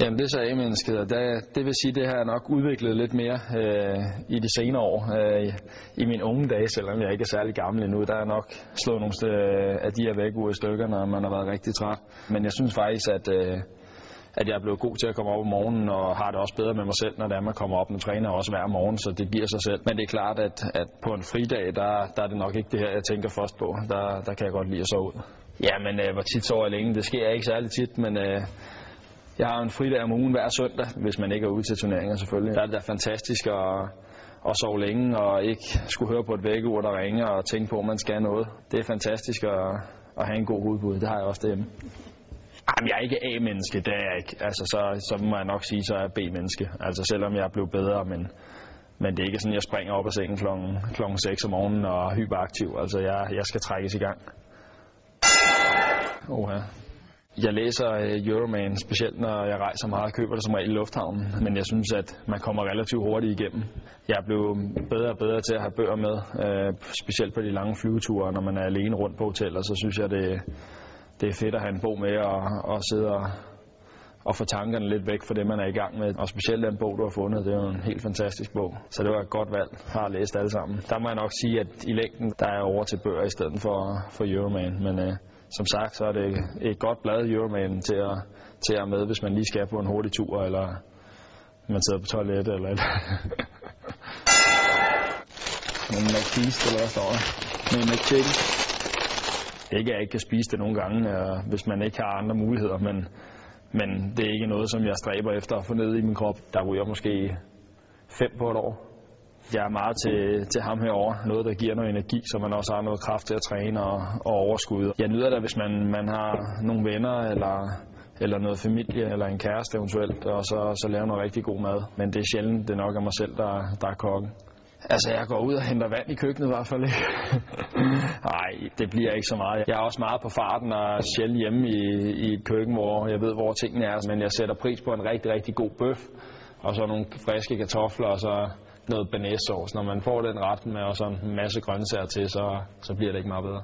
Jamen det sagde så mennesket og det, det vil sige, det har jeg nok udviklet lidt mere øh, i de senere år. Øh, I mine unge dage, selvom jeg ikke er særlig gammel endnu, der er nok slået nogle øh, af de her vægge i stykker, når man har været rigtig træt. Men jeg synes faktisk, at, øh, at jeg er blevet god til at komme op om morgenen, og har det også bedre med mig selv, når det er, man kommer op. Nu træner også hver morgen, så det giver sig selv. Men det er klart, at, at på en fridag, der, der er det nok ikke det her, jeg tænker først på. Der, der kan jeg godt lide at sove ud. Ja, men øh, hvor tit sover jeg længe? Det sker ikke særlig tit, men øh, jeg har en fridag om ugen hver søndag, hvis man ikke er ude til turneringer selvfølgelig. Der er det da fantastisk at, at sove længe og ikke skulle høre på et vækkeur, der ringer og tænke på, at man skal noget. Det er fantastisk at, at have en god hovedbud. Det har jeg også derhjemme. Jamen, jeg er ikke A-menneske, det er jeg ikke. Altså, så, så må jeg nok sige, så er jeg B-menneske. Altså, selvom jeg er blevet bedre, men, men det er ikke sådan, at jeg springer op af sengen klokken, klokken 6 om morgenen og er hyperaktiv. Altså, jeg, jeg skal trækkes i gang. Oha. Jeg læser øh, Euroman, specielt når jeg rejser meget og køber det som regel i lufthavnen, men jeg synes, at man kommer relativt hurtigt igennem. Jeg er blevet bedre og bedre til at have bøger med, øh, specielt på de lange flyveture, når man er alene rundt på hoteller, så synes jeg, det, det er fedt at have en bog med og, og sidde og, og få tankerne lidt væk fra det, man er i gang med. Og specielt den bog, du har fundet, det er jo en helt fantastisk bog. Så det var et godt valg. Jeg har læst alle sammen. Der må jeg nok sige, at i længden, der er over til bøger i stedet for, for Euroman. Men øh, som sagt, så er det et godt blad Euroman til at, til at med, hvis man lige skal på en hurtig tur, eller man sidder på toilettet, eller et. Men McFeast, eller hvad står der? Med McChicken. Ikke, at jeg ikke kan spise det nogle gange, hvis man ikke har andre muligheder, men, men det er ikke noget, som jeg stræber efter at få ned i min krop. Der ryger måske fem på et år. Jeg er meget til, til ham herover. Noget, der giver noget energi, så man også har noget kraft til at træne og, og overskud. Jeg nyder det, hvis man, man har nogle venner eller, eller noget familie eller en kæreste eventuelt, og så, så lave noget rigtig god mad. Men det er sjældent, det er nok af mig selv, der, der er kokken. Altså, jeg går ud og henter vand i køkkenet i hvert fald ikke. Nej, det bliver ikke så meget. Jeg er også meget på farten og sjældent hjemme i, i et køkken, hvor jeg ved, hvor tingene er. Men jeg sætter pris på en rigtig, rigtig god bøf, og så nogle friske kartofler, og så noget banæssauce. Når man får den ret med og så en masse grøntsager til, så, så bliver det ikke meget bedre.